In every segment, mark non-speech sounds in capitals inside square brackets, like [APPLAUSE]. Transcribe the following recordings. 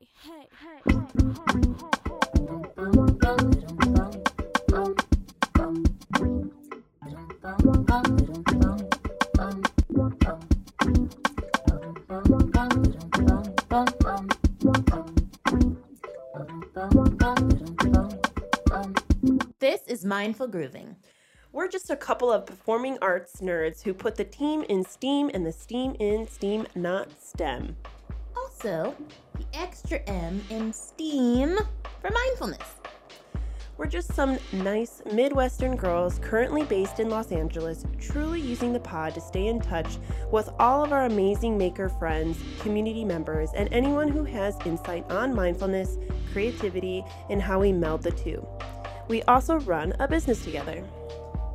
hey, hey, hey, This is Mindful Grooving. We're just a couple of performing arts nerds who put the team in STEAM and the STEAM in STEAM, not STEM. Also, the extra M in STEAM for mindfulness. We're just some nice Midwestern girls currently based in Los Angeles, truly using the pod to stay in touch with all of our amazing maker friends, community members, and anyone who has insight on mindfulness, creativity, and how we meld the two. We also run a business together.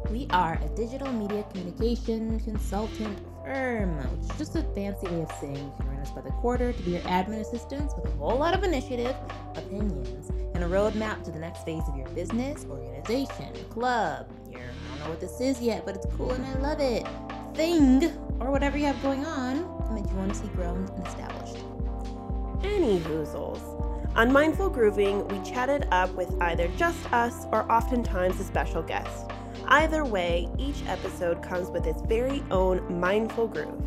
We are a digital media communication consultant firm, which is just a fancy way of saying you can run us by the quarter to be your admin assistants with a whole lot of initiative, opinions, and a roadmap to the next phase of your business, organization, club, your I don't know what this is yet, but it's cool and I love it. Thing or whatever you have going on and that you want to see grown and established. Any hoozles. On Mindful Grooving, we chatted up with either just us or oftentimes a special guest. Either way, each episode comes with its very own mindful groove.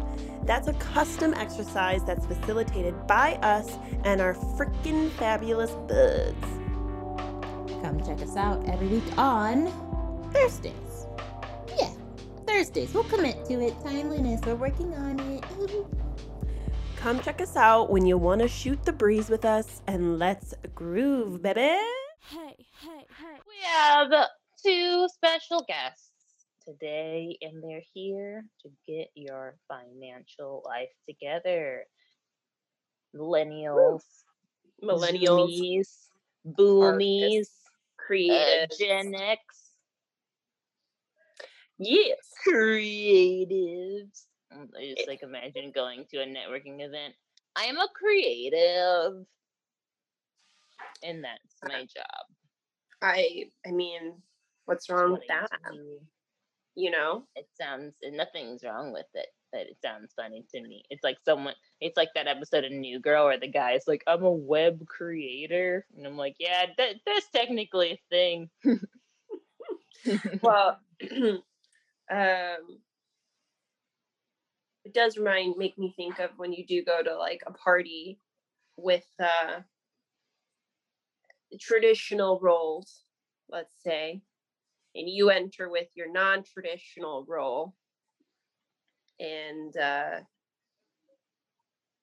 That's a custom exercise that's facilitated by us and our freaking fabulous buds. Come check us out every week on Thursdays. Yeah, Thursdays. We'll commit to it. Timeliness. We're working on it. [LAUGHS] Come check us out when you want to shoot the breeze with us and let's groove, baby. hey, hey, hey. We have two special guests today, and they're here to get your financial life together. Millennials, Millennials, Zoomies, boomies, uh, creative, Gen X, yes, creatives. Mm, I just like imagine going to a networking event. I am a creative, and that's my job. I, I mean, what's wrong with that? You know, It sounds and nothing's wrong with it, but it sounds funny to me. It's like someone it's like that episode of New Girl where the guy's like, I'm a web creator. And I'm like, Yeah, that that's technically a thing. [LAUGHS] [LAUGHS] well, [CLEARS THROAT] um, it does remind make me think of when you do go to like a party with uh traditional roles, let's say, and you enter with your non-traditional role, and uh,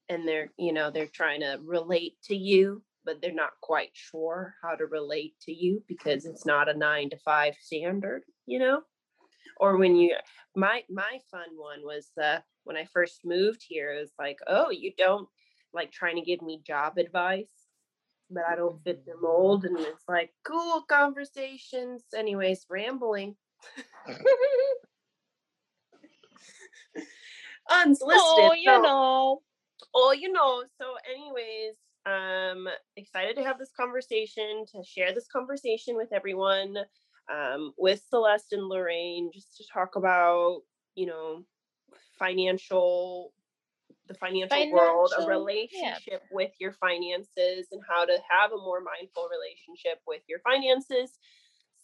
and they're you know they're trying to relate to you but they're not quite sure how to relate to you because it's not a nine to five standard you know? Or when you my my fun one was uh when i first moved here it was like oh you don't like trying to give me job advice but i don't fit the mold and it's like cool conversations anyways rambling [LAUGHS] unsolicited oh, you so- know. Oh, you know. So, anyways, um, excited to have this conversation, to share this conversation with everyone, um, with Celeste and Loraine, just to talk about, you know, financial, the financial, world, a Financial, yeah. relationship with your finances, and how to have a more mindful relationship with your finances.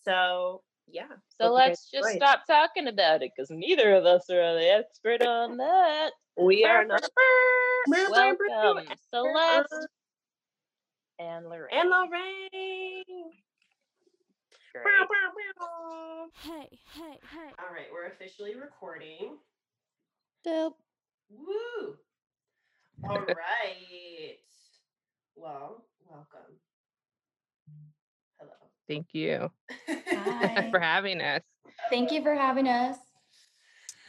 So, yeah. So hope let's just enjoy. stop talking about it because neither of us are the expert on that. We are not. Welcome, Celeste and Loraine. And Loraine. Great. Hey, hey, hey. All right, we're officially recording. Dope. Woo! All [LAUGHS] right. Well, welcome. Hello. Thank you [LAUGHS] [LAUGHS] Hi. for having us. Thank you for having us.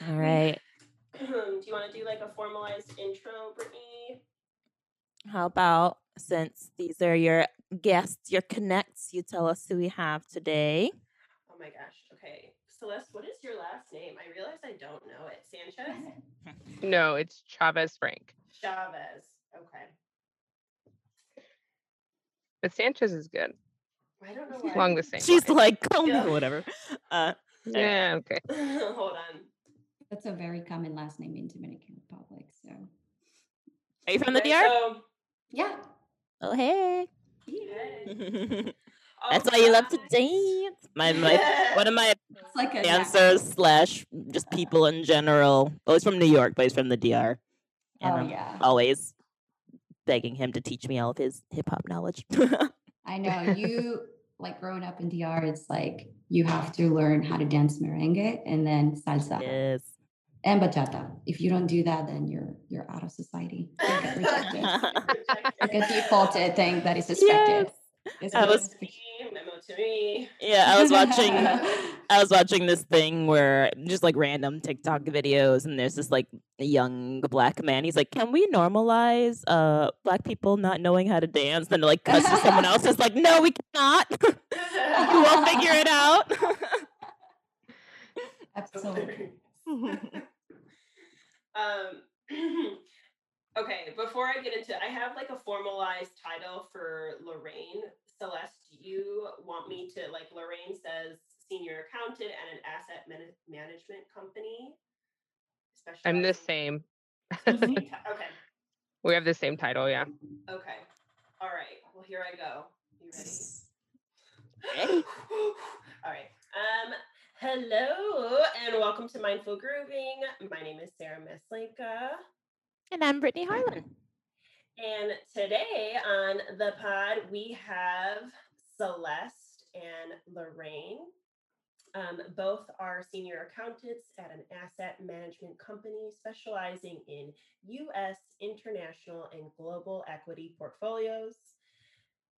All mm. right. [CLEARS THROAT] do you want to do like a formalized intro, Brittany? How about since these are your guests, your connects, you tell us who we have today. Oh my gosh. Okay. Celeste, what is your last name? I realize I don't know it. Sanchez? No, it's Chavez Frank, Chavez. Okay. but Sanchez is good. I don't know why. Along the same. She's line. like, call me Yeah. whatever. Uh, yeah, okay. [LAUGHS] Hold on. That's a very common last name in Dominican Republic. So are you from the DR? So, yeah, Oh hey. Yeah. [LAUGHS] That's why you love to dance. My [LAUGHS] my one of my It's like a dancers slash just people in general. Oh, he's from New York, but he's from the DR. Oh, and Oh I'm yeah. always begging him to teach me all of his hip hop knowledge. [LAUGHS] I know you like growing up in DR. It's like you have to learn how to dance merengue and then salsa yes. and bachata. If you don't do that, then you're you're out of society. You get rejected. [LAUGHS] like a defaulted thing that is expected. It's I was- is. [LAUGHS] Memo to me. Yeah, I was watching [LAUGHS] I was watching this thing where just like random TikTok videos and there's this like young black man. He's like, Can we normalize uh black people not knowing how to dance? Then like cuts to someone else is like, No, we cannot. [LAUGHS] you won't figure it out. Absolutely. um [CLEARS THROAT] okay before i get into i have like a formalized title for loraine celeste do you want me to like loraine says senior accountant at an asset man- management company I'm the same. so same [LAUGHS] ti- okay We have the same title, yeah. okay all right well here i go you ready Ready. [LAUGHS] All right. Um, hello and welcome to Mindful Grooving. My name is Sara Meslinka. And I'm Brittany Harlan. [LAUGHS] And today on the pod, we have Celeste and Loraine. Um, both are senior accountants at an asset management company specializing in US, international, and global equity portfolios.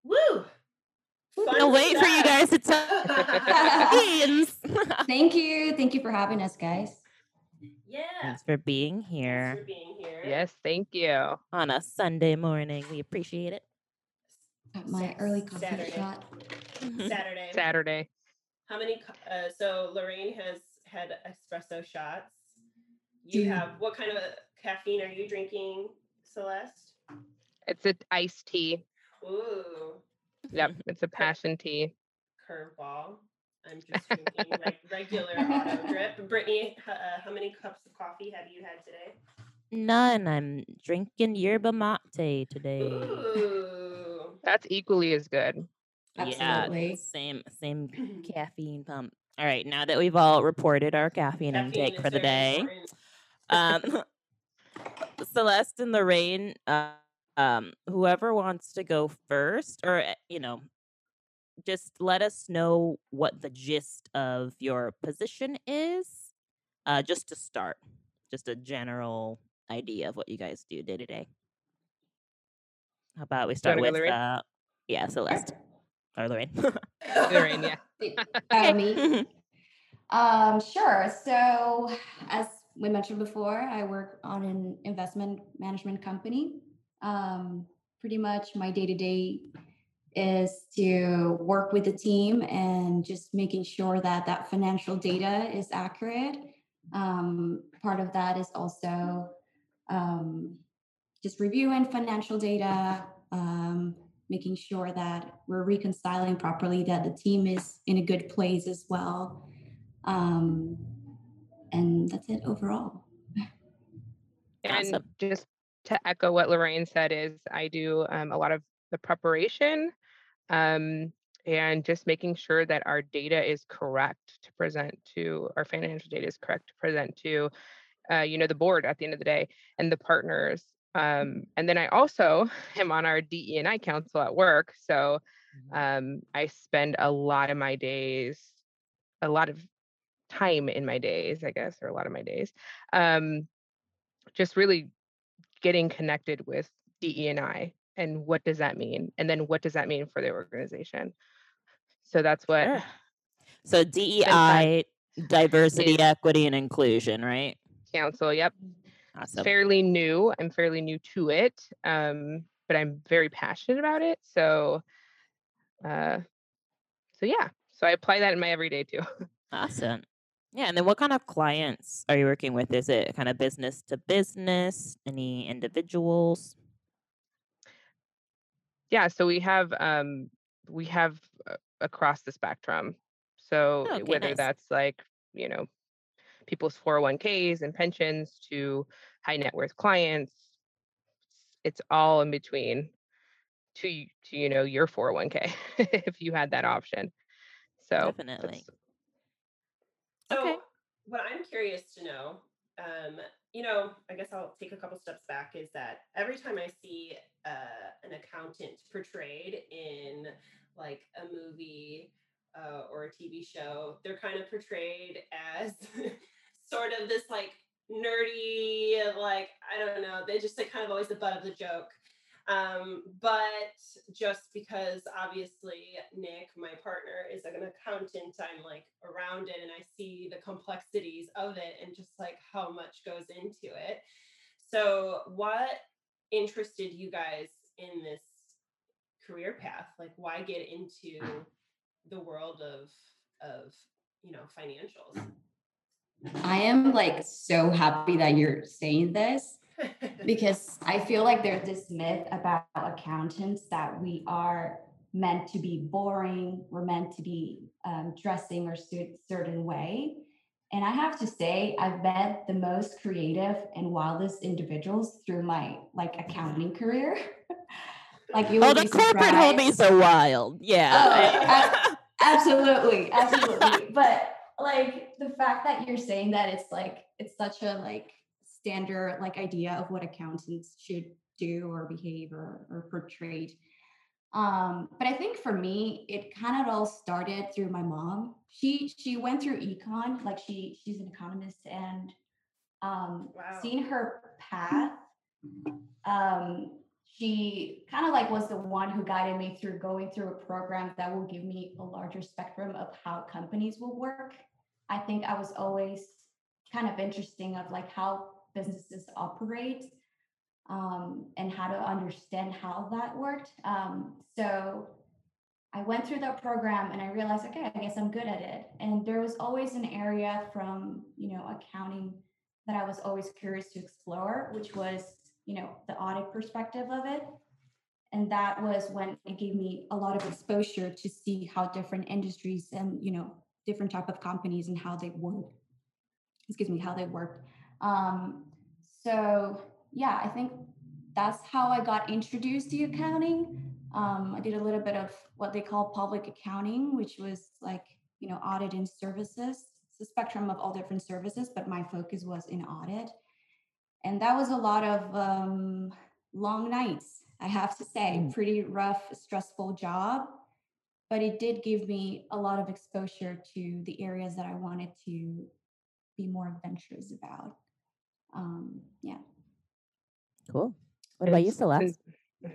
Woo! No Fun wait for you guys to tell [LAUGHS] beans. [LAUGHS] Thank you. Thank you for having us, guys. Yeah. Thanks for being Thanks here for being here. Yes, thank you. on a Sunday morning. We appreciate it. Got my Sa- early coffee Saturday. shot. Saturday. Saturday. How many? Uh, so Loraine has had espresso shots. You Dude. have what kind of a caffeine are you drinking, Celeste? It's an iced tea. Ooh, Yep, [LAUGHS] it's a passion tea. curveball. I'm just drinking like regular auto [LAUGHS] drip. Brittany, uh, how many cups of coffee have you had today? None. I'm drinking yerba mate today. Ooh. That's equally as good. Absolutely. Yeah, same same [CLEARS THROAT] caffeine pump. All right, now that we've all reported our caffeine, Caffeine intake for the day, um, [LAUGHS] Celeste and Loraine, uh, um, whoever wants to go first, or uh, you know, just let us know what the gist of your position is, uh, just to start, just a general idea of what you guys do day to day. How about we start with, Loraine? uh, yeah, Celeste or Loraine. [LAUGHS] Loraine, yeah. [LAUGHS] Uh, [LAUGHS] me? Um, sure. So, as we mentioned before, I work on an investment management company. Um, pretty much my day to day is to work with the team and just making sure that that financial data is accurate. Um, part of that is also um, just reviewing financial data, um, making sure that we're reconciling properly, that the team is in a good place as well. Um, and that's it overall. [LAUGHS] And Awesome. just to echo what Loraine said is I do um, a lot of the preparation um, and just making sure that our data is correct to present to our financial data is correct to present to uh, you know the board at the end of the day and the partners um, and then i also [LAUGHS] am on our de and i council at work so um, i spend a lot of my days a lot of time in my days i guess or a lot of my days um, just really getting connected with de and what does that mean and then what does that mean for the organization so that's what Sure. So DEI, diversity, equity, and inclusion, right? council yep Awesome. Fairly new. I'm fairly new to it, um, but I'm very passionate about it. So, uh, so yeah. So I apply that in my everyday too. [LAUGHS] Awesome. Yeah, and then what kind of clients are you working with? Is it kind of business to business? Any individuals? Yeah. So we have um, we have uh, across the spectrum. So Okay, whether nice. that's like you know people's 401ks and pensions to high net worth clients, it's all in between. to y- to you know your 401k [LAUGHS] if you had that option. So Definitely. So, Okay. what I'm curious to know, um, you know, I guess I'll take a couple steps back. Is that every time I see uh, an accountant portrayed in like a movie uh, or a TV show, they're kind of portrayed as [LAUGHS] sort of this like nerdy, like I don't know, they just like kind of always the butt of the joke. Um, but just because obviously Nick, my partner, is an accountant, I'm like around it and I see the complexities of it and just like how much goes into it. So, what interested you guys in this career path? Like, why get into the world of of you know financials? I am like so happy that you're saying this because I feel like there's this myth about accountants that we are meant to be boring, we're meant to be um, dressing or cer- certain way. And I have to say, I've met the most creative and wildest individuals through my like accounting career. [LAUGHS] like you Oh, the corporate homies are wild. Yeah. Oh, absolutely absolutely but like the fact that you're saying that it's like it's such a like standard like idea of what accountants should do or behave or, or portrayed um but i think for me it kind of all started through my mom she she went through econ like she she's an economist and um Wow. seeing her path [LAUGHS] um she kind of like was the one who guided me through going through a program that will give me a larger spectrum of how companies will work. I think I was always kind of interesting of like how businesses operate um, and how to understand how that worked. Um, so I went through that program and I realized, okay, I guess I'm good at it. And there was always an area from, you know, accounting that I was always curious to explore, which was, you know, the audit perspective of it. And that was when it gave me a lot of exposure to see how different industries and, you know, different type of companies and how they work. Excuse me, how they work. Um, so yeah, I think that's how I got introduced to accounting. Um, I did a little bit of what they call public accounting, which was like, you know, audit and services. It's a spectrum of all different services, but my focus was in audit. And that was a lot of um, long nights, I have to say, Mm. pretty rough, stressful job. But it did give me a lot of exposure to the areas that I wanted to be more adventurous about. Um, yeah. Cool. What about you, It's- Celeste?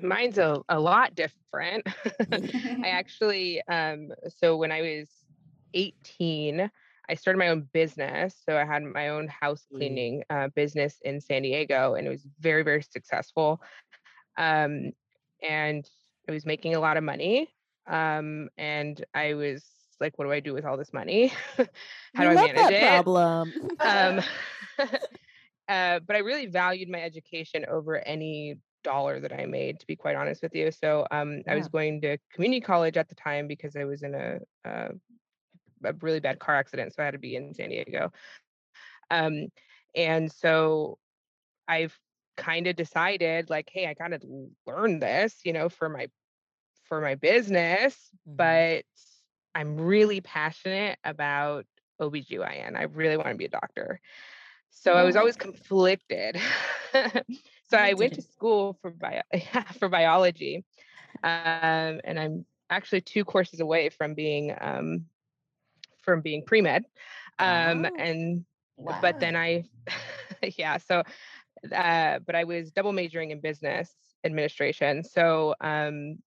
Mine's a, a lot different. [LAUGHS] [LAUGHS] I [LAUGHS] actually, um, so when I was 18, I started my own business. So I had my own house Mm. cleaning uh, business in San Diego, and it was very, very successful. Um, and I was making a lot of money. Um, and I was like, what do I do with all this money? How do We I manage that it? problem. um, uh, but I really valued my education over any dollar that I made, to be quite honest with you. So um, I was going to community college at the time because I was in a, a, a really bad car accident, so I had to be in San Diego. Um, and so I've kind of decided, like, hey, I gotta learn this, you know, for my for my business, Mhm. but I'm really passionate about OBGYN. I really want to be a doctor. So I was Oh. always conflicted. [LAUGHS] so I went to school for bio [LAUGHS] for biology. Um, and I'm actually two courses away from being um, from being pre-med. Um, Wow. and but then I [LAUGHS] yeah, so uh, but I was double majoring in business administration. So um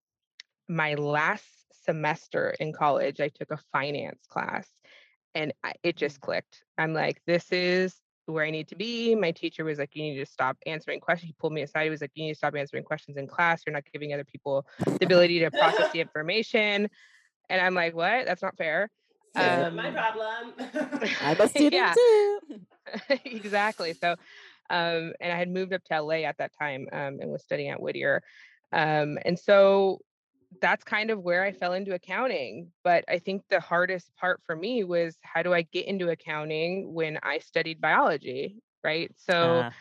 my last semester in college, I took a finance class and I, it just clicked. I'm like, this is where I need to be. My teacher was like, you need to stop answering questions. He pulled me aside. He was like, you need to stop answering questions in class. You're not giving other people the ability to process the [LAUGHS] information. And I'm like, what? That's not fair. That's not my Um, problem. [LAUGHS] [LAUGHS] I'm a student Yeah. too. exactly. So, um, and I had moved up to LA at that time um, and was studying at Whittier. Um, and so that's kind of where I fell into accounting. But I think the hardest part for me was how do I get into accounting when I studied biology? Right. So, Ah,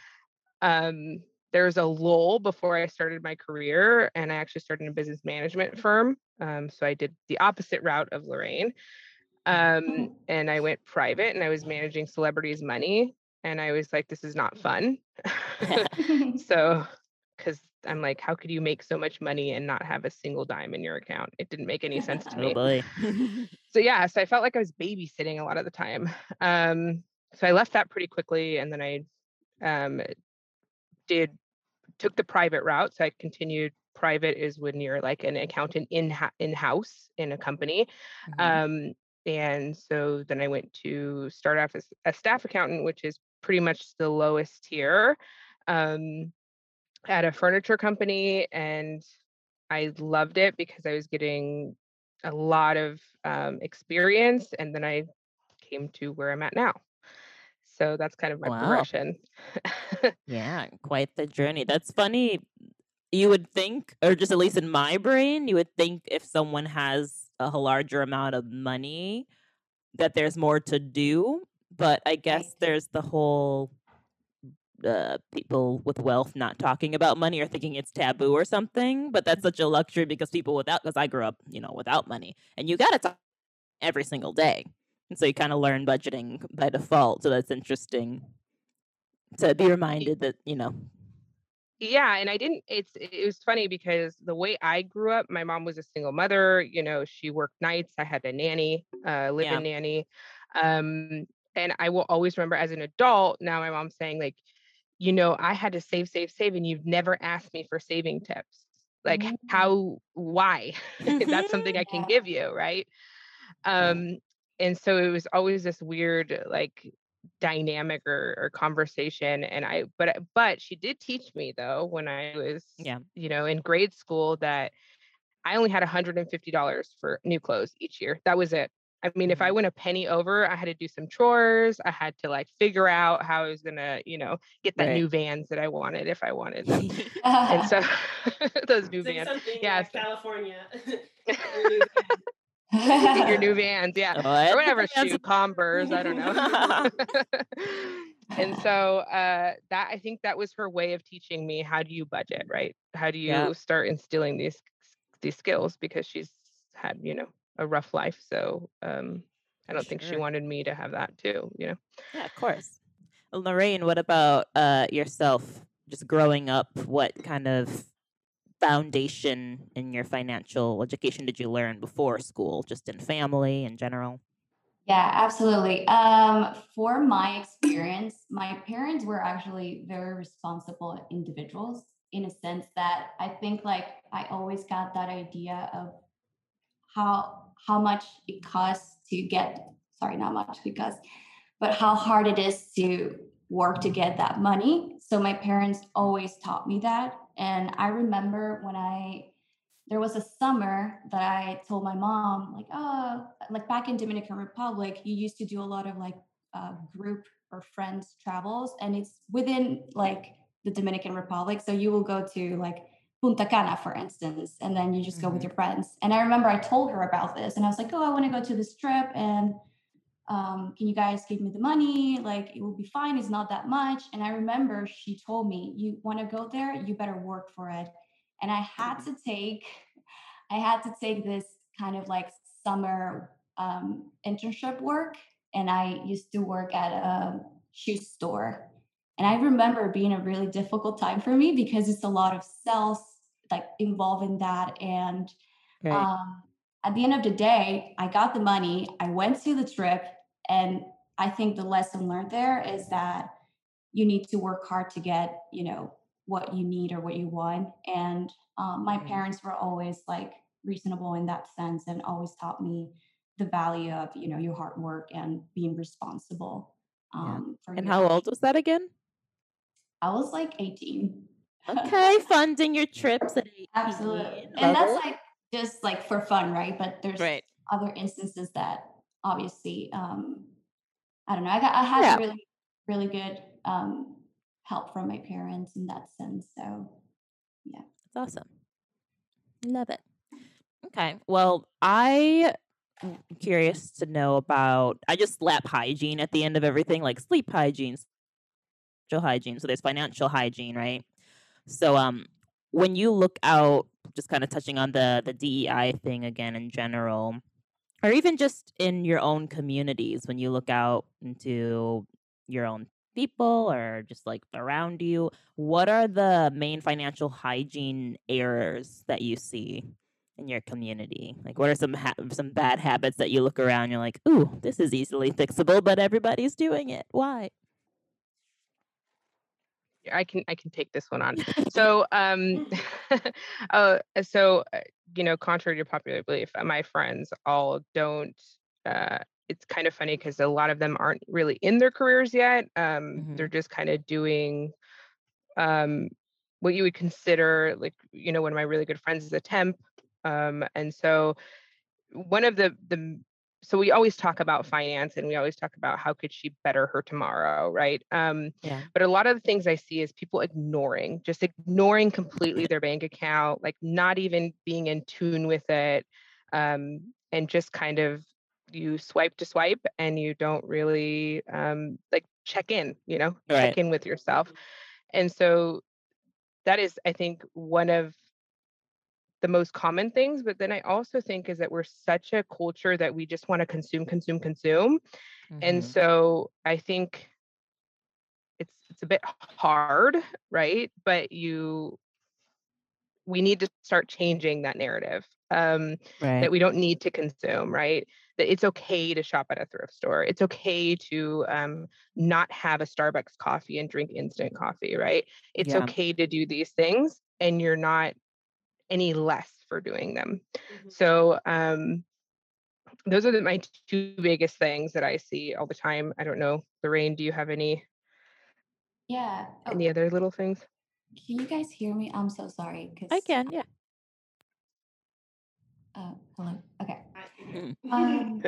um, there was a lull before I started my career, and I actually started in a business management firm. Um, so I did the opposite route of Loraine. Um, and I went private and I was managing celebrities' money. And I was like, this is not fun. [LAUGHS] [LAUGHS] so, because I'm like, how could you make so much money and not have a single dime in your account? It didn't make any sense to Oh me. boy. [LAUGHS] So yeah, so I felt like I was babysitting a lot of the time. Um, so I left that pretty quickly, and then I um, did took the private route. So I continued. Private is when you're like an accountant in in house in a company. Mhm. Um, and so then I went to start off as a staff accountant, which is pretty much the lowest tier um, at a furniture company. And I loved it because I was getting a lot of um, experience. And then I came to where I'm at now. So that's kind of my Wow. progression. Yeah, [LAUGHS] quite the journey. That's funny. You would think, or just at least in my brain, you would think if someone has a larger amount of money, that there's more to do. But I guess there's the whole uh, people with wealth not talking about money or thinking it's taboo or something. But that's such a luxury because people without, because I grew up, you know, without money, and you got to talk every single day. And so you kind of learn budgeting by default. So that's interesting to be reminded that, you know, yeah and i didn't it's it was funny because the way i grew up my mom was a single mother you know she worked nights i had a nanny uh live in nanny um and i will always remember as an adult now my mom's saying like you know i had to save save save and you've never asked me for saving tips like Mm. how why [LAUGHS] that's something i can Yeah. give you right um and so it was always this weird like dynamic or, or conversation and i but but she did teach me though when i was Yeah. you know in grade school that i only had $150 for new clothes each year that was it i mean if i Mhm. went a penny over i had to do some chores i had to like figure out how i was gonna you know get that Right. new vans that i wanted if i wanted them [LAUGHS] and so [LAUGHS] [LAUGHS] those new vans yeah, like California. your new vans yeah What? or whatever shoe converse i don't know and so uh that i think that was her way of teaching me how do you budget right how do you Yeah. start instilling these these skills because she's had you know a rough life so um i don't think she wanted me to have that too you know Yeah, of course. Well, Loraine, what about uh, yourself? Just growing up, what kind of foundation in your financial education did you learn before school? Just in family in general? Yeah, absolutely. Um, for my experience, my parents were actually very responsible individuals in a sense that I think like I always got that idea of how how much it costs to get sorry, not much because but how hard it is to work to get that money. So my parents always taught me that. And I remember when I there was a summer that I told my mom, like, oh, like back in Dominican Republic, you used to do a lot of like uh, group or friends travels, and it's within like the Dominican Republic. So you will go to like Punta Cana, for instance, and then you just go with Mhm. your friends. And I remember I told her about this, and I was like, oh, I want to go to this trip, and um, can you guys give me the money? Like, it will be fine. It's not that much. And I remember she told me, you want to go there? You better work for it. And I had to take, I had to take this kind of like summer um, internship work. And I used to work at a shoe store. And I remember being a really difficult time for me because it's a lot of sales like involved in that. And Right. um, at the end of the day, I got the money. I went to the trip, and I think the lesson learned there is that you need to work hard to get, you know, what you need or what you want. And um, my Mhm. parents were always like reasonable in that sense, and always taught me the value of, you know, your hard work and being responsible. Yeah. Um, for and how old was that again? I was like 18. Okay, [LAUGHS] funding your trips at 18. Absolutely. Love And that's it. like just like for fun, right? But there's right. other instances that obviously um I don't know. I got I had Yeah. really really good um help from my parents in that sense. So yeah. That's awesome. Love it. Okay. Well, I am curious to know about I just slap hygiene at the end of everything, like sleep hygiene, hygiene. So there's financial hygiene, right? So um when you look out just kind of touching on the the DEI thing again in general or even just in your own communities when you look out into your own people or just like around you what are the main financial hygiene errors that you see in your community like what are some ha- some bad habits that you look around you're like ooh this is easily fixable but everybody's doing it why I can I can take this one on. [LAUGHS] So um [LAUGHS] uh so uh, you know contrary to popular belief uh, my friends all don't uh it's kind of funny because a lot of them aren't really in their careers yet. Um Mhm. they're just kind of doing um what you would consider like you know one of my really good friends is a temp um and so one of the the so we always talk about finance and we always talk about how could she better her tomorrow right um yeah but a lot of the things I see is people ignoring, just ignoring completely their bank account, like not even being in tune with it, um, and just kind of you swipe to swipe and you don't really um, like check in, you know, Right. check in with yourself. And so that is, I think, one of the most common things. But then I also think is that we're such a culture that we just want to consume, consume, consume. And Mhm. so I think it's it's a bit hard, right? But you we need to start changing that narrative. Um, right that we don't need to consume, right? That it's okay to shop at a thrift store. It's okay to um, not have a Starbucks coffee and drink instant coffee, right? It's Yeah. okay to do these things, and you're not any less for doing them. Mhm. So um, those are the, my two biggest things that I see all the time. I don't know, Loraine, do you have any Yeah. Oh, any other little things? can you guys hear me? I'm so sorry. Cause, i can yeah Uh, hello. Okay. Um,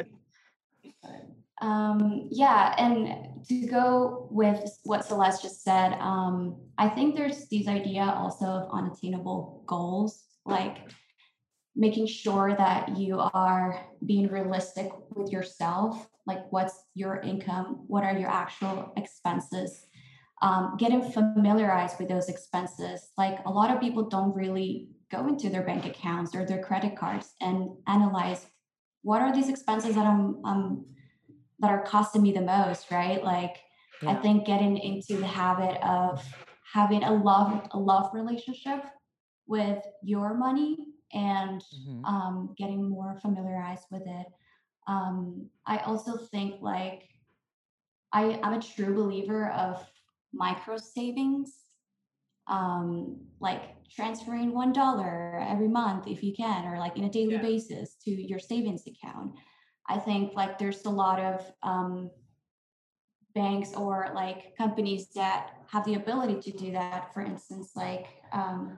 [LAUGHS] um, yeah, and to go with what Celeste just said, um, I think there's this idea also of unattainable goals, like making sure that you are being realistic with yourself, like what's your income, what are your actual expenses, um, getting familiarized with those expenses. Like a lot of people don't really go into their bank accounts or their credit cards and analyze what are these expenses that I'm um, that are costing me the most, right? Like I think getting into the habit of having a love a love relationship with your money and Mhm. um, getting more familiarized with it. Um, I also think like I, I'm a true believer of micro savings, um, like transferring one dollar every month if you can, or like in a daily Yeah. basis to your savings account. I think like there's a lot of um, banks or like companies that have the ability to do that. For instance, like um,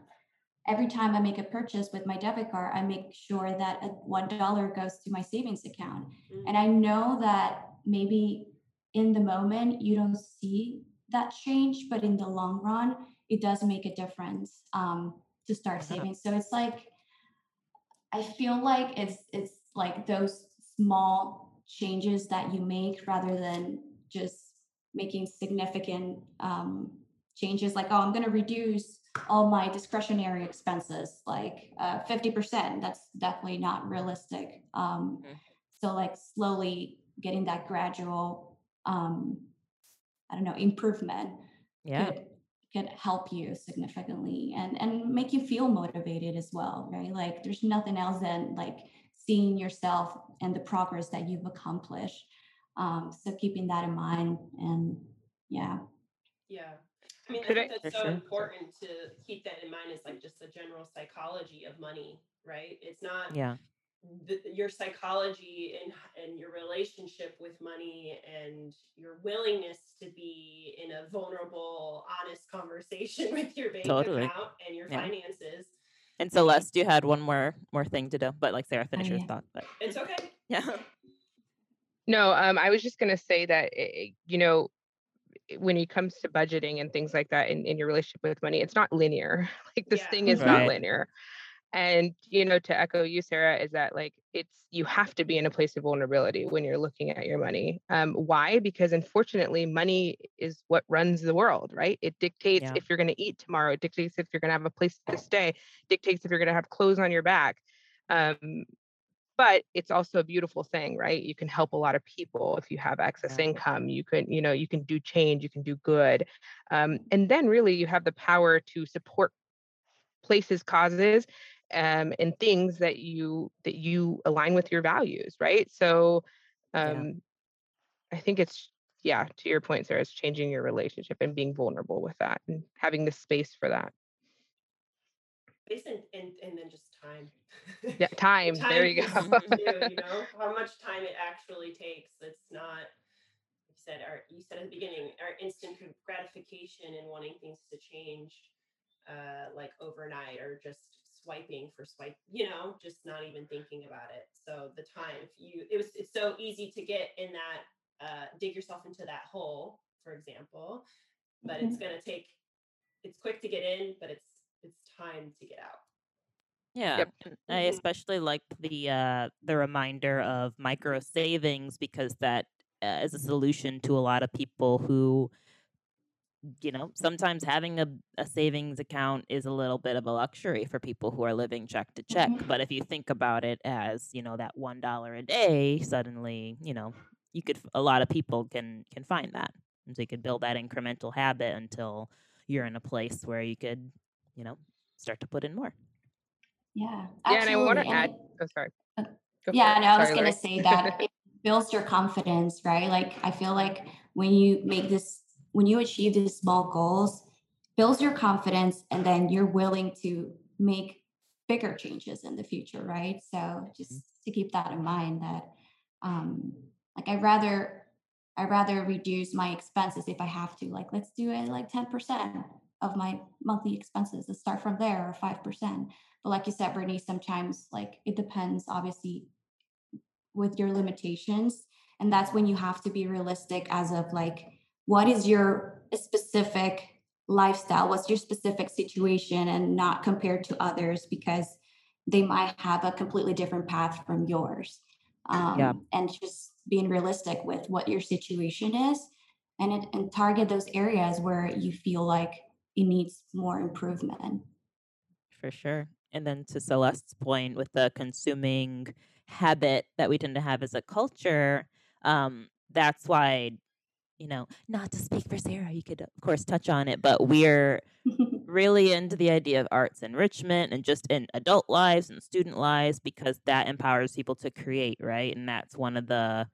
every time I make a purchase with my debit card, I make sure that a one dollar goes to my savings account. And I know that maybe in the moment you don't see that change, but in the long run, it does make a difference um, to start [LAUGHS] saving. So it's like I feel like it's it's like those small changes that you make rather than just making significant um, changes like oh i'm going to reduce all my discretionary expenses like uh, 50% that's definitely not realistic. Um, Mhm. so like slowly getting that gradual um, i don't know improvement yeah. could could help you significantly and and make you feel motivated as well right? Like there's nothing else than like seeing yourself and the progress that you've accomplished. Um, so keeping that in mind and yeah. Yeah. I mean, I think I- that's For so sure. important to keep that in mind It's like just the general psychology of money, right? It's not yeah the, your psychology and and your relationship with money and your willingness to be in a vulnerable, honest conversation [LAUGHS] with your bank Totally. account and your Yeah. finances. and celeste you had one more more thing to do but like sara finish your yeah. thought but It's okay. [LAUGHS] yeah No, um, I was just gonna say that eh, you know i- when it comes to budgeting and things like that in, in your relationship with money, it's not linear. [LAUGHS] Like this Yeah. thing is Right. not linear. and you know to echo you sara is that like it's you have to be in a place of vulnerability when you're looking at your money um, why because unfortunately money is what runs the world right it dictates Yeah. if you're going to eat tomorrow it dictates if you're going to have a place to stay dictates if you're going to have clothes on your back um, but it's also a beautiful thing right you can help a lot of people if you have excess Yeah. income you can you know you can do change you can do good um, and then really you have the power to support places causes um, and things that you that you align with your values right so Yeah. um, i think it's yeah to your point sara it's changing your relationship and being vulnerable with that and having the space for that Space and, and, and then just time. yeah [LAUGHS] The time, there you go you [LAUGHS] know, how much time it actually takes. It's not, you said, our, you said at the beginning, our instant gratification and wanting things to change uh, like overnight or just swiping for swipe, you know, just not even thinking about it. So the time, if you, it was, it's so easy to get in that, uh, dig yourself into that hole, for example, but it's going to take, it's quick to get in, but it's, it's time to get out. Yeah, Yep. and I Mhm. especially like the uh, the reminder of micro savings because that uh, is a solution to a lot of people who, you know, sometimes having a, a savings account is a little bit of a luxury for people who are living check to check. Mhm. But if you think about it as you know that one dollar a day, suddenly you know you could a lot of people can can find that, and so you could build that incremental habit until you're in a place where you could, you know, start to put in more. Yeah, yeah and i want to And add it- oh sorry uh, Go for yeah, it. no, I was gonna say that [LAUGHS] it builds your confidence, right? Like I feel like when you make this, when you achieve these small goals, builds your confidence, and then you're willing to make bigger changes in the future, right? So just to keep that in mind, that um, like I rather I rather reduce my expenses if I have to. Like let's do it like ten percent of my monthly expenses. Let's start from there, or five percent. But like you said, Brittany, sometimes like it depends, obviously, with your limitations. And that's when you have to be realistic as of like, what is your specific lifestyle? What's your specific situation? And not compared to others because they might have a completely different path from yours. Um, Yeah. And just being realistic with what your situation is and, it, and target those areas where you feel like it needs more improvement. For sure. And then to Celeste's point with the consuming habit that we tend to have as a culture, um, that's why, you know, not to speak for Sara, you could of course touch on it, but we're [LAUGHS] really into the idea of arts enrichment and just in adult lives and student lives because that empowers people to create, right? And that's one of the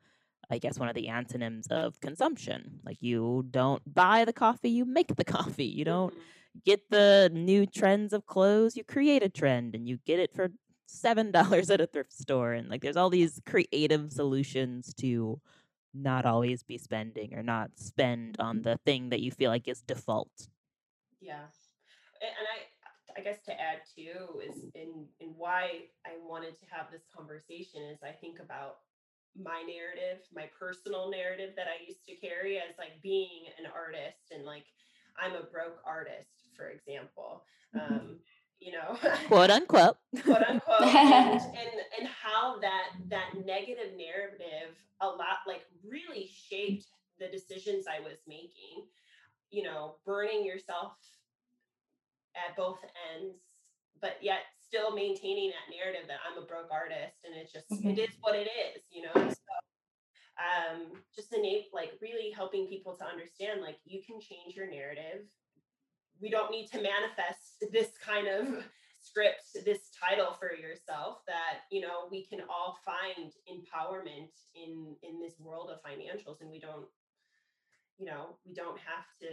I guess one of the antonyms of consumption. Like you don't buy the coffee, you make the [LAUGHS] coffee. You don't mm-hmm. get the new trends of clothes, you create a trend and you get it for seven [LAUGHS] dollars at a thrift store. And like there's all these creative solutions to not always be spending or not spend on mm-hmm. the thing that you feel like is default. Yeah. And I I guess to add too is in in why I wanted to have this conversation is I think about my narrative, my personal narrative that I used to carry as like being an artist and like I'm a broke artist, for example. Um, you know, Quote unquote. [LAUGHS] quote unquote and, [LAUGHS] and and how that that negative narrative a lot like really shaped the decisions i was making you know burning yourself at both ends but yet still maintaining that narrative that i'm a broke artist and it's just it is what it is you know so um just innate like really helping people to understand like you can change your narrative. We don't need to manifest this kind of script this title for yourself that you know we can all find empowerment in in this world of financials and we don't you know we don't have to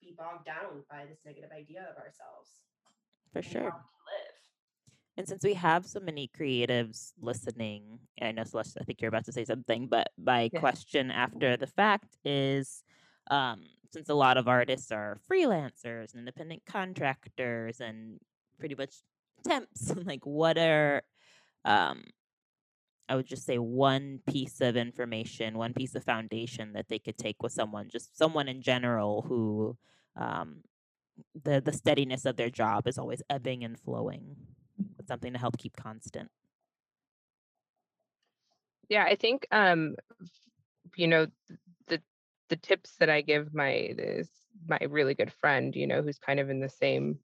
be bogged down by this negative idea of ourselves For sure. And since we have so many creatives listening, I know Celeste, I think you're about to say something, but my Yeah. question after the fact is um, since a lot of artists are freelancers and independent contractors and pretty much temps, [LAUGHS] like what are, um, I would just say one piece of information, one piece of foundation that they could take with someone, just someone in general who um, the the steadiness of their job is always ebbing and flowing. But something to help keep constant. Yeah, I think um you know the the tips that I give my this my really good friend, you know, who's kind of in the same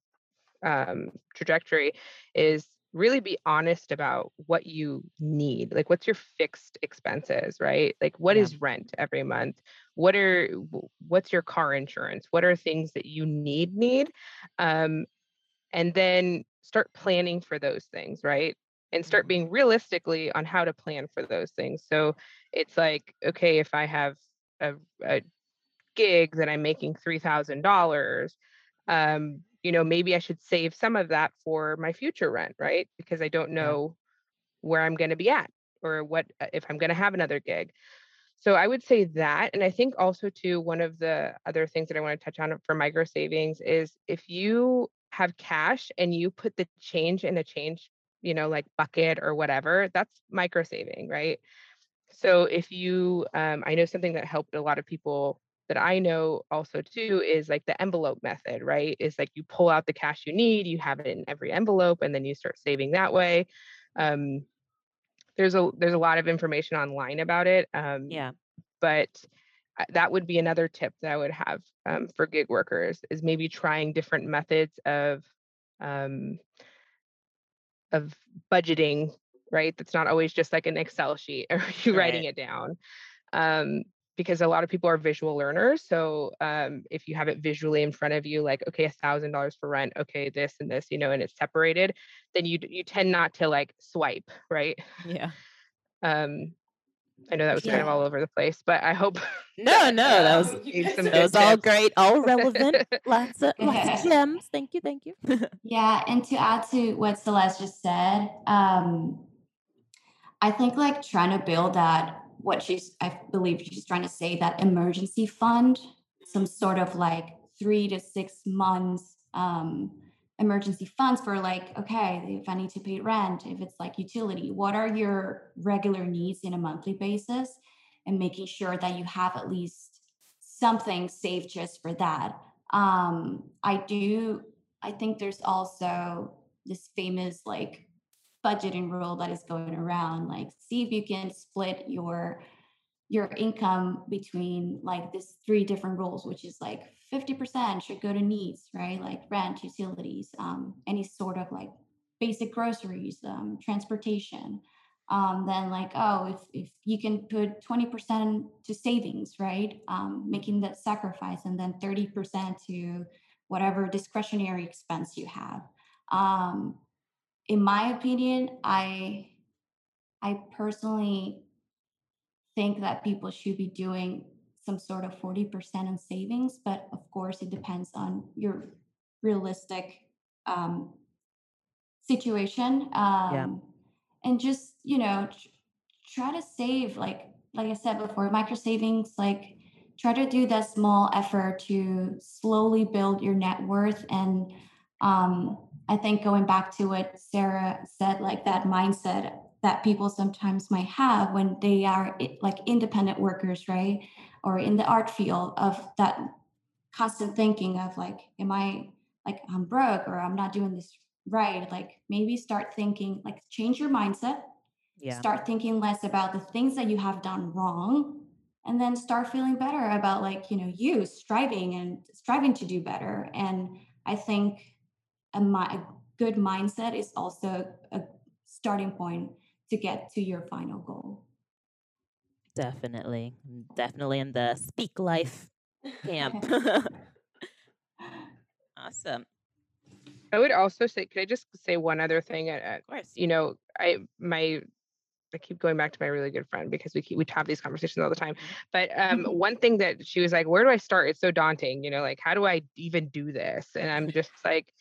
um trajectory is really be honest about what you need. Like what's your fixed expenses, right? Like what Yeah. is rent every month? What are what's your car insurance? What are things that you need need? Um and then start planning for those things, right? And start Mhm. being realistically on how to plan for those things. So it's like, okay, if I have a, a gig that I'm making $3,000, um, you know, maybe I should save some of that for my future rent, right? Because I don't know where I'm going to be at or what uh, if I'm going to have another gig. So I would say that. And I think also too, one of the other things that I want to touch on for micro savings is if you have cash and you put the change in a change, you know, like bucket or whatever, that's micro saving, right? So if you, um, I know something that helped a lot of people that I know also too is like the envelope method, right? Is like you pull out the cash you need, you have it in every envelope, and then you start saving that way. Um, there's a there's a lot of information online about it. Um, Yeah. but that would be another tip that I would have um, for gig workers is maybe trying different methods of um, of budgeting, right? That's not always just like an Excel sheet [LAUGHS] or you writing it down. Um, because a lot of people are visual learners. So um, if you have it visually in front of you, like, okay, a thousand dollars for rent, okay, this and this, you know, and it's separated, then you you tend not to like swipe, right? Yeah. [LAUGHS] Um, I know that was kind of all over the place, but I hope [LAUGHS] No, no, that was that was all great, all [LAUGHS] relevant. Lots of lots of gems. Thank you, thank you. [LAUGHS] Yeah, and to add to what Celeste just said, um, I think like trying to build that what she's I believe she's trying to say that emergency fund, some sort of like three to six months um, emergency funds for like okay if I need to pay rent, if it's like utility, what are your regular needs in a monthly basis, and making sure that you have at least something saved just for that. Um, I do I think there's also this famous like budgeting rule that is going around like see if you can split your your income between like this three different rules which is like 50% should go to needs right like rent utilities um, any sort of like basic groceries um, transportation um, then like oh if, if you can put 20% to savings right? Um, making that sacrifice and then 30% to whatever discretionary expense you have. Um, in my opinion i i personally think that people should be doing some sort of 40% in savings but of course it depends on your realistic um, situation. Um, and just you know tr- try to save like like i said before micro savings like try to do that small effort to slowly build your net worth and um, i think going back to what sara said like that mindset that people sometimes might have when they are like independent workers right or in the art field of that constant thinking of like am i like i'm broke or i'm not doing this right like maybe start thinking like change your mindset Yeah. start thinking less about the things that you have done wrong and then start feeling better about like you know you striving and striving to do better and i think a, mi- a good mindset is also a starting point to get to your final goal Definitely. Definitely in the speak life camp. [LAUGHS] [LAUGHS] awesome. I would also say, could I just say one other thing? Of course. you know, I my I keep going back to my really good friend because we keep we have these conversations all the time. But um, [LAUGHS] one thing that she was like, "Where do I start? It's so daunting. You know, like how do I even do this?" And I'm just like,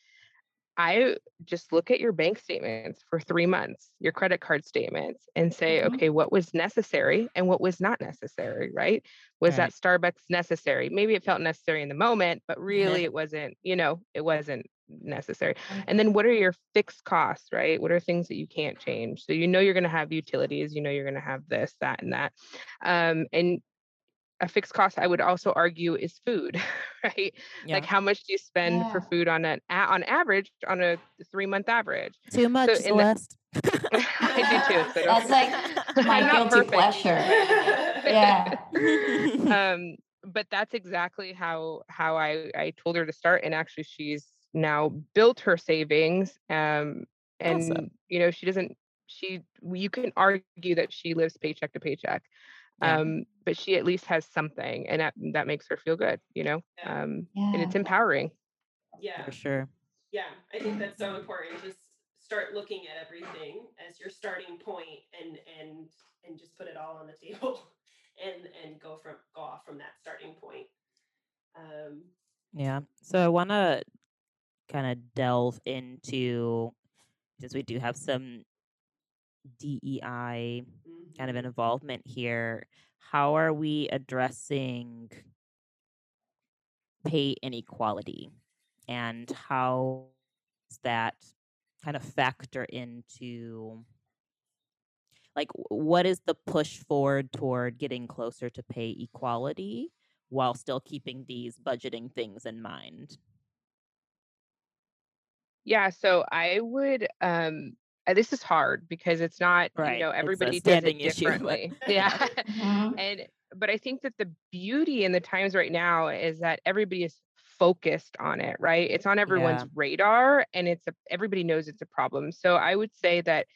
I just look at your bank statements for three months, your credit card statements, and say, Mhm. okay, what was necessary and what was not necessary, right? Was Right. that Starbucks necessary? Maybe it felt necessary in the moment, but really [LAUGHS] it wasn't, you know, it wasn't necessary. And then what are your fixed costs, right? What are things that you can't change? So you know you're going to have utilities, you know you're going to have this, that, and that. Um, and a fixed cost i would also argue is food [LAUGHS] right Yeah. like how much do you spend for food on an a- on average on a three month average Too much, in the- Celeste. [LAUGHS] i do too so That's like [LAUGHS] my guilty perfect. pleasure. Yeah. um but that's exactly how how i i told her to start and actually she's now built her savings um and Awesome. you know she doesn't she you can argue that she lives paycheck to paycheck Yeah. um but she at least has something and that that makes her feel good you know Yeah. um Yeah. and it's empowering yeah. For sure. Yeah, I think that's so important. Just start looking at everything as your starting point and and and just put it all on the table [LAUGHS] and and go from go off from that starting point. Um Yeah. So I want to kind of delve into, since we do have some DEI kind of mhm. involvement here. How are we addressing pay inequality and how does that kind of factor into like what is the push forward toward getting closer to pay equality while still keeping these budgeting things in mind yeah so i would um uh, this is hard because it's not Right, you know everybody does it standing issue, [LAUGHS] differently yeah [LAUGHS] Mhm. and but i think that the beauty in the times right now is that everybody is focused on it right it's on everyone's Yeah. radar and it's a everybody knows it's a problem so i would say that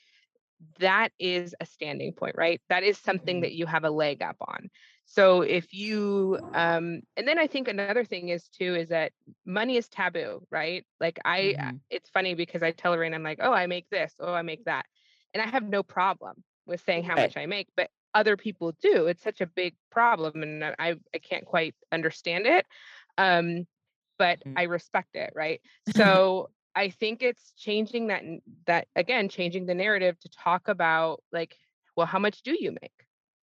that is a standing point right that is something Mhm. that you have a leg up on so if you um and then i think another thing is too is that money is taboo right like i Mhm. it's funny because i tell Loraine, i'm like oh i make this oh i make that and i have no problem with saying how much i make but other people do it's such a big problem and i i I can't quite understand it um but Mm. i respect it right [LAUGHS] so i think it's changing that that again changing the narrative to talk about like well how much do you make?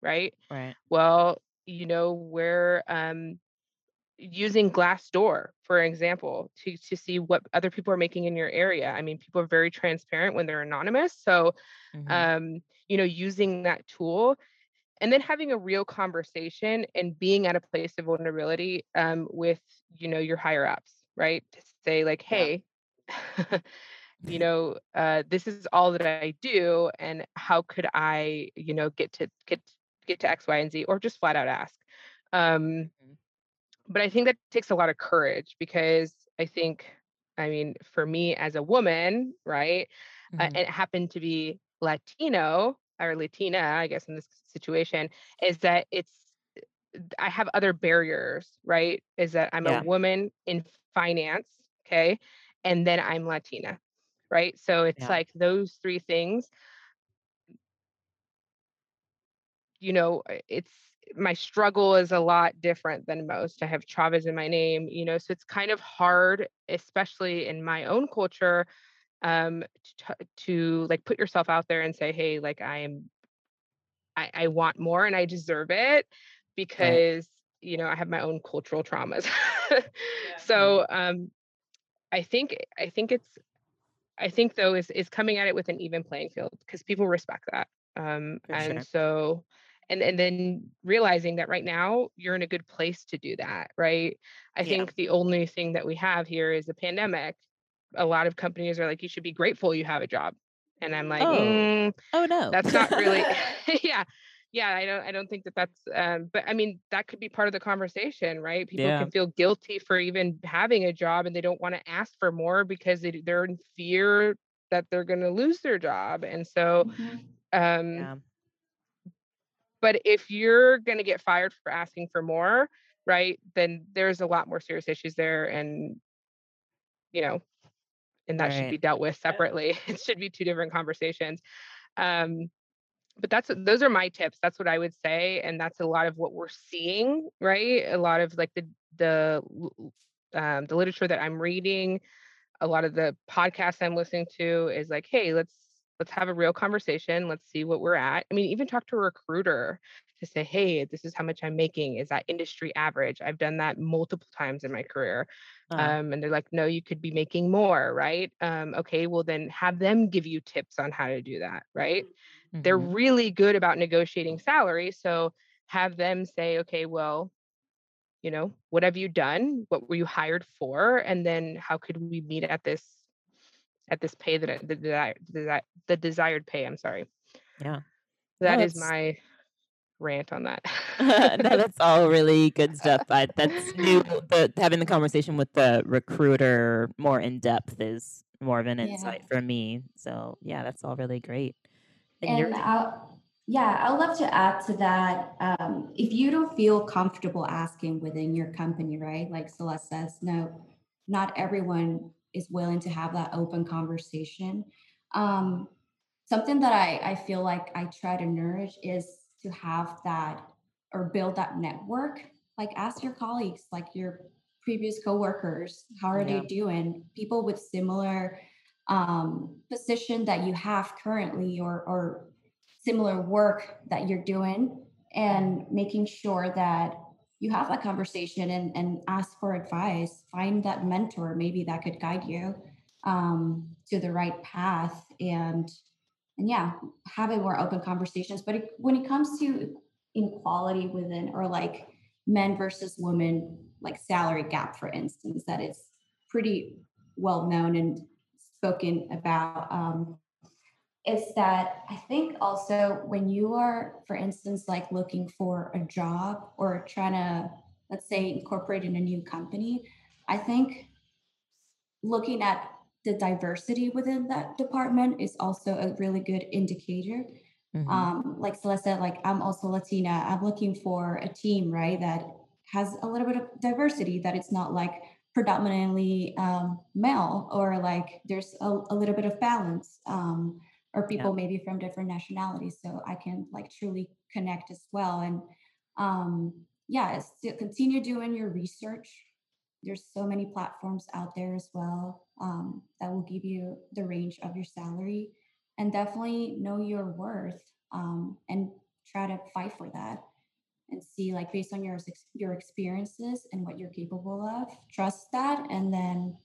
Right? Right. Well you know we're um using glassdoor for example to to see what other people are making in your area. I mean people are very transparent when they're anonymous so Mhm. um you know using that tool and then having a real conversation and being at a place of vulnerability um, with you know your higher ups right? To say like hey [LAUGHS] you know uh, this is all that i do and how could i you know get to get get to x y and z or just flat out ask um, Mhm. but i think that takes a lot of courage because i think i mean for me as a woman right uh, Mhm. and it happened to be Latino or Latina, I guess, in this situation, is that it's I have other barriers, right? Is that I'm Yeah. a woman in finance, okay, and then I'm Latina, right? So it's Yeah. like those three things. You know, uh, it's my struggle is a lot different than most. I have Chavez in my name, you know, so it's kind of hard, especially in my own culture, um to, to like put yourself out there and say hey like i am I, I want more and i deserve it because you know i have my own cultural traumas [LAUGHS] so um i think i think it's i think though is is coming at it with an even playing field because people respect that um and sure. so and and then realizing that right now you're in a good place to do that right i Yeah. think the only thing that we have here is a pandemic a lot of companies are like you should be grateful you have a job and i'm like Oh. "Mm, oh no that's not really [LAUGHS] [LAUGHS] yeah yeah i don't i don't think that that's um but i mean that could be part of the conversation right? People Yeah. can feel guilty for even having a job and they don't want to ask for more because they, they're in fear that they're going to lose their job and so Mhm. um yeah. but if you're going to get fired for asking for more right then there's a lot more serious issues there and you know and that should be dealt with separately. [LAUGHS] It should be two different conversations. Um but that's those are my tips that's what i would say and that's a lot of what we're seeing right? A lot of like the the um, the literature that i'm reading a lot of the podcasts i'm listening to is like hey let's let's have a real conversation let's see what we're at. I mean even talk to a recruiter to say hey this is how much i'm making is that industry average? I've done that multiple times in my career Uh, um, and they're like no you could be making more right um, okay well then have them give you tips on how to do that right they're mhm. really good about negotiating salary so have them say, okay, well, you know, what have you done? What were you hired for? And then how could we meet at this at this pay that the desired the, the desired pay? I'm sorry. Yeah. That No, is my rant on that. [LAUGHS] no, that's all really good [LAUGHS] stuff. I, that's new. The having the conversation with the recruiter more in depth is more of an Yeah. insight for me. So yeah, that's all really great. And, And I'll, yeah, I'd love to add to that. Um, if you don't feel comfortable asking within your company, right? Like Celeste says, no, not everyone is willing to have that open conversation. Um, something that I, I feel like I try to nourish is to have that or build that network. Like ask your colleagues, like your previous coworkers, how are Yeah. they doing? People with similar um, position that you have currently or or similar work that you're doing and making sure that you have that conversation and, and ask for advice find that mentor maybe that could guide you um, to the right path and and yeah having more open conversations. But when it comes to inequality within or like men versus women like salary gap for instance that is pretty well known and spoken about um, is that I think also when you are, for instance, like looking for a job or trying to, let's say, incorporate in a new company, I think looking at the diversity within that department is also a really good indicator. Mhm. Um, like Celeste said, like I'm also Latina. I'm looking for a team, right, that has a little bit of diversity, that it's not like predominantly um, male or like there's a, a little bit of balance. Um, or people maybe from different nationalities so i can like truly connect as well and um yeah continue doing your research there's so many platforms out there as well um, that will give you the range of your salary and definitely know your worth um, and try to fight for that and see like based on your your experiences and what you're capable of trust that and then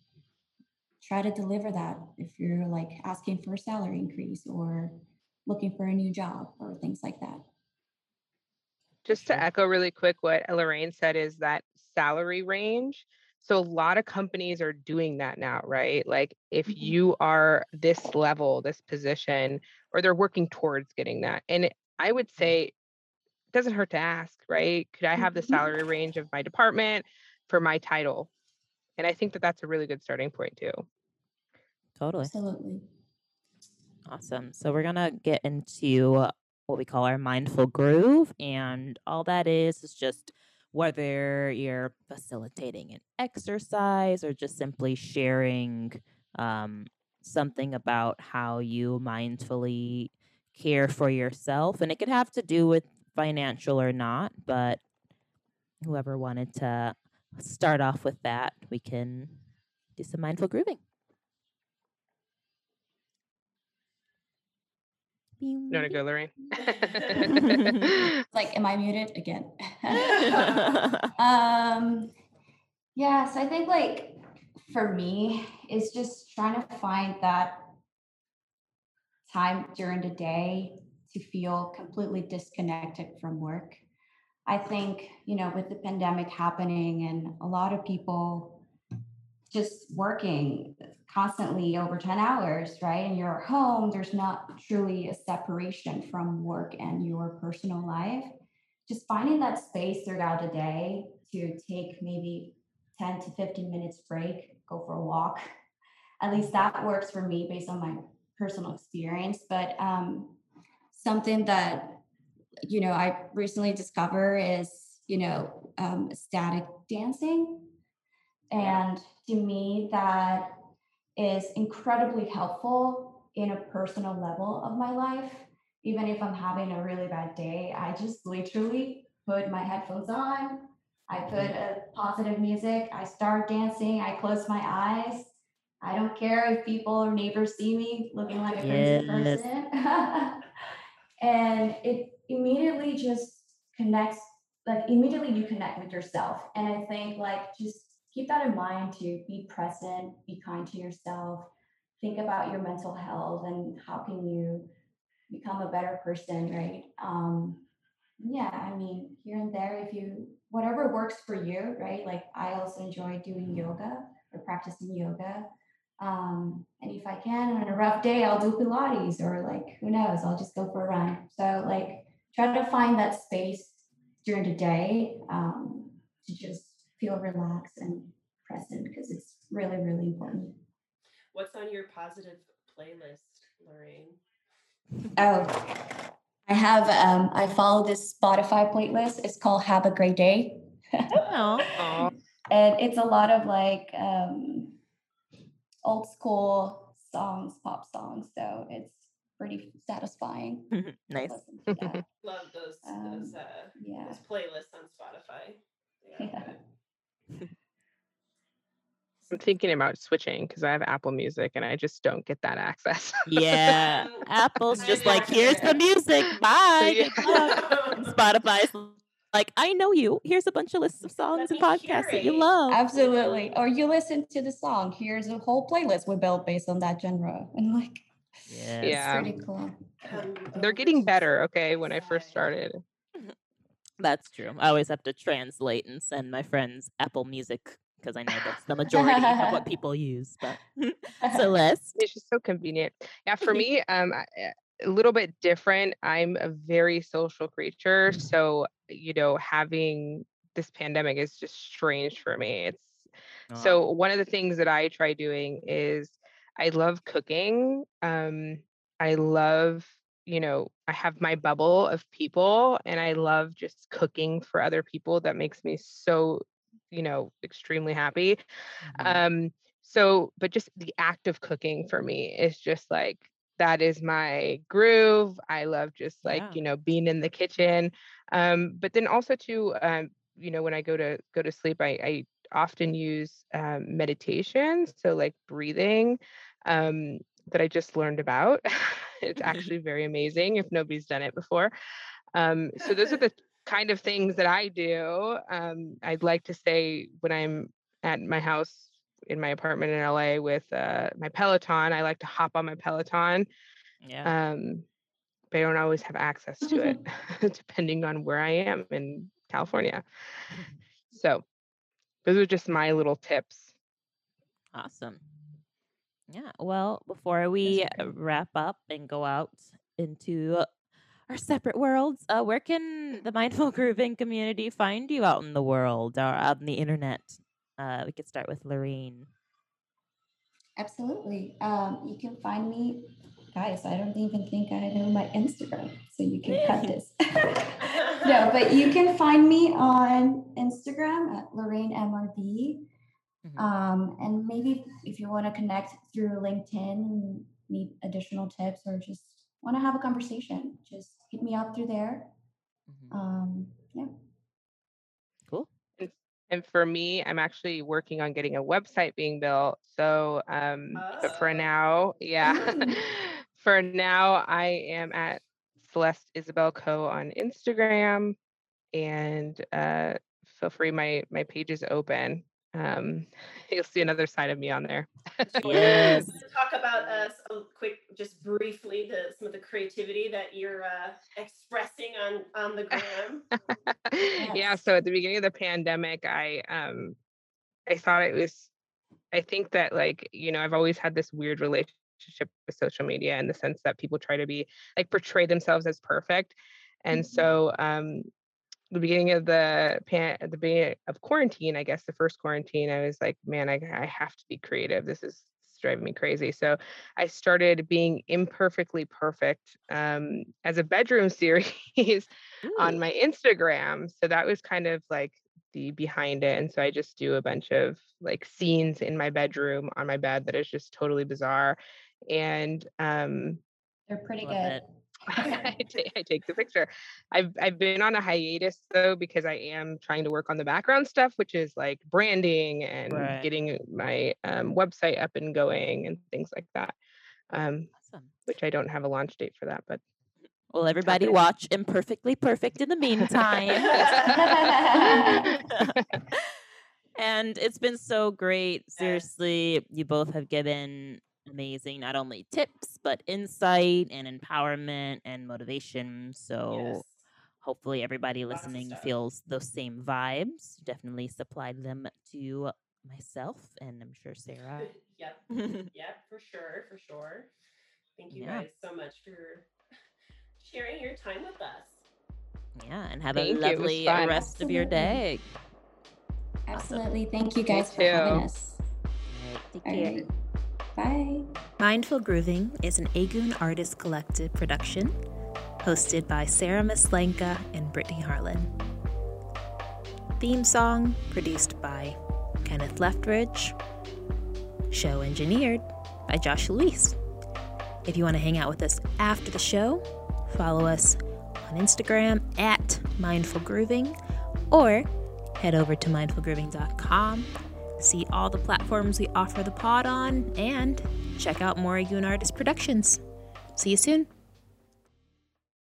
try to deliver that if you're like asking for a salary increase or looking for a new job or things like that. Just to echo really quick what Loraine said is that salary range. So a lot of companies are doing that now, right? Like if Mhm. you are this level, this position, or they're working towards getting that. And I would say it doesn't hurt to ask, right? Could I have the Mhm. salary range of my department for my title? And I think that that's a really good starting point too. Totally. Absolutely. Awesome. So we're gonna get into what we call our mindful groove, and all that is is just whether you're facilitating an exercise or just simply sharing um, something about how you mindfully care for yourself, and it could have to do with financial or not, but whoever wanted to start off with that, we can do some mindful grooving. You want to go, Loraine? [LAUGHS] [LAUGHS] Like, am I muted again? [LAUGHS] um, yeah, so I think like for me, it's just trying to find that time during the day to feel completely disconnected from work. I think, you know, with the pandemic happening and a lot of people just working constantly over 10 hours, right? And you're home, there's not truly a separation from work and your personal life. Just finding that space throughout the day to take maybe 10 to 15 minutes break, go for a walk. [LAUGHS] At least that works for me based on my personal experience. But um, something that you know I recently discovered is you know um, static dancing, and to me that is incredibly helpful in a personal level of my life. Even if I'm having a really bad day, I just literally put my headphones on. I put a positive music. I start dancing. I close my eyes. I don't care if people or neighbors see me looking like a crazy Yes. person. [LAUGHS] and it immediately just connects, like immediately you connect with yourself. And I think like just keep that in mind to be present, be kind to yourself, think about your mental health and how can you become a better person, right? Um, yeah, I mean, here and there, if you whatever works for you, right? Like I also enjoy doing yoga or practicing yoga. Um, and if I can on a rough day, I'll do Pilates or like who knows, I'll just go for a run. So like try to find that space during the day um, to just feel relaxed and present because it's really, really important. What's on your positive playlist, Loraine? Oh, I have um, I follow this Spotify playlist. It's called Have a Great Day. Oh, [LAUGHS] and it's a lot of like um, old school songs, pop songs. So it's pretty satisfying. [LAUGHS] nice. listen to that. [LAUGHS] Love those Um, those uh, yeah. those playlists on Spotify. Yeah, Yeah. Good. I'm thinking about switching because I have Apple Music and I just don't get that access. Yeah, Apple's [LAUGHS] just like, here's the music. [LAUGHS] Bye. Good luck. And Let Spotify's like, I know you. Here's a bunch of lists of songs and me podcasts that you love. Absolutely. Or you listen to the song. Here's a whole playlist we built based on that genre. And like Yes. Yeah. it's pretty cool. They're getting better, okay, when I first started. That's true. I always have to translate and send my friends Apple Music because I know that's the majority of what [LAUGHS] people use. But [LAUGHS] Celeste. It's just so convenient. Yeah, for [LAUGHS] me, um, uh, a little bit different. I'm a very social creature, so you know, having this pandemic is just strange for me. It's so one of the things that I try doing is I love cooking. Um, I love, you know, I have my bubble of people and I love just cooking for other people. That makes me so, you know, extremely happy. Mhm. Um, so, but just the act of cooking for me is just like that is my groove. I love just like, Yeah. you know, being in the kitchen. Um, but then also too, um, you know, when I go to go to sleep, I, I often use um, meditation. So like breathing um, that I just learned about. [LAUGHS] it's [LAUGHS] actually very amazing if nobody's done it before. Um, so those are the [LAUGHS] kind of things that I do. Um, I'd like to say when I'm at my house in my apartment in LA with uh, my Peloton, I like to hop on my Peloton. yeah. Um, but I don't always have access to it, depending on where I am in California. So those are just my little tips. Awesome. Yeah. Well, before we uh, wrap up and go out into uh, our separate worlds, uh, where can the mindful [LAUGHS] grooving community find you out in the world or out on the internet? Uh, we could start with Loraine. Absolutely. Um, you can find me, guys. I don't even think I know my Instagram, so you can cut [LAUGHS] this. [LAUGHS] no, but you can find me on Instagram at Loraine MRV. Mhm. Um, and maybe if you want to connect through LinkedIn and need additional tips or just want to have a conversation, just hit me up through there. Mhm. Um, yeah. Cool. And for me, I'm actually working on getting a website being built. So, um, but for Oh. now, yeah, Mm. [LAUGHS] for now, I am at Celeste Isabel Co on Instagram, and uh, feel free. My my page is open. Um, [LAUGHS] you'll see another side of me on there. [LAUGHS] Yes. talk about us a quick, just briefly, the some of the creativity that you're uh, expressing on on the [LAUGHS] gram? yeah so at the beginning of the pandemic i um i thought it was i think that like you know i've always had this weird relationship with social media in the sense that people try to be like portray themselves as perfect and Mhm. so um the beginning of the pan at the beginning of quarantine i guess the first quarantine i was like man i, I have to be creative this is driving me crazy so i started being imperfectly perfect um as a bedroom [LAUGHS] series on my Instagram. So that was kind of like the behind it. And so I just do a bunch of like scenes in my bedroom on my bed that is just totally bizarre. And um They're pretty Love good. it. [LAUGHS] I, take the picture. I've I've been on a hiatus though because I am trying to work on the background stuff, which is like branding and Right. getting my um, website up and going and things like that. Um, Awesome. which I don't have a launch date for that, but Well, everybody watch Imperfectly Perfect in the meantime. [LAUGHS] [LAUGHS] and it's been so great. Seriously, you both have given amazing not only tips, but insight and empowerment and motivation. So yes. hopefully everybody listening feels those same vibes. Definitely supplied them to myself and I'm sure Sara. [LAUGHS] yep. [LAUGHS] Yep, for sure, for sure. Thank you Yeah. guys so much for [LAUGHS] sharing your time with us. yeah, and have Thank a you, lovely fun. rest of your day. Absolutely. Thank you guys for having us. All right, take All care. right. Bye. Mindful Grooving is an Agoon Artist Collective production, hosted by Sara Mislenka and Brittany Harlan. Theme song produced by Kenneth Leftridge. Show engineered by Josh Luis. If you want to hang out with us after the show, follow us on Instagram at Mindful Grooving or head over to mindfulgrooving.com see all the platforms we offer the pod on, and check out more Yoon Artist Productions. See you soon.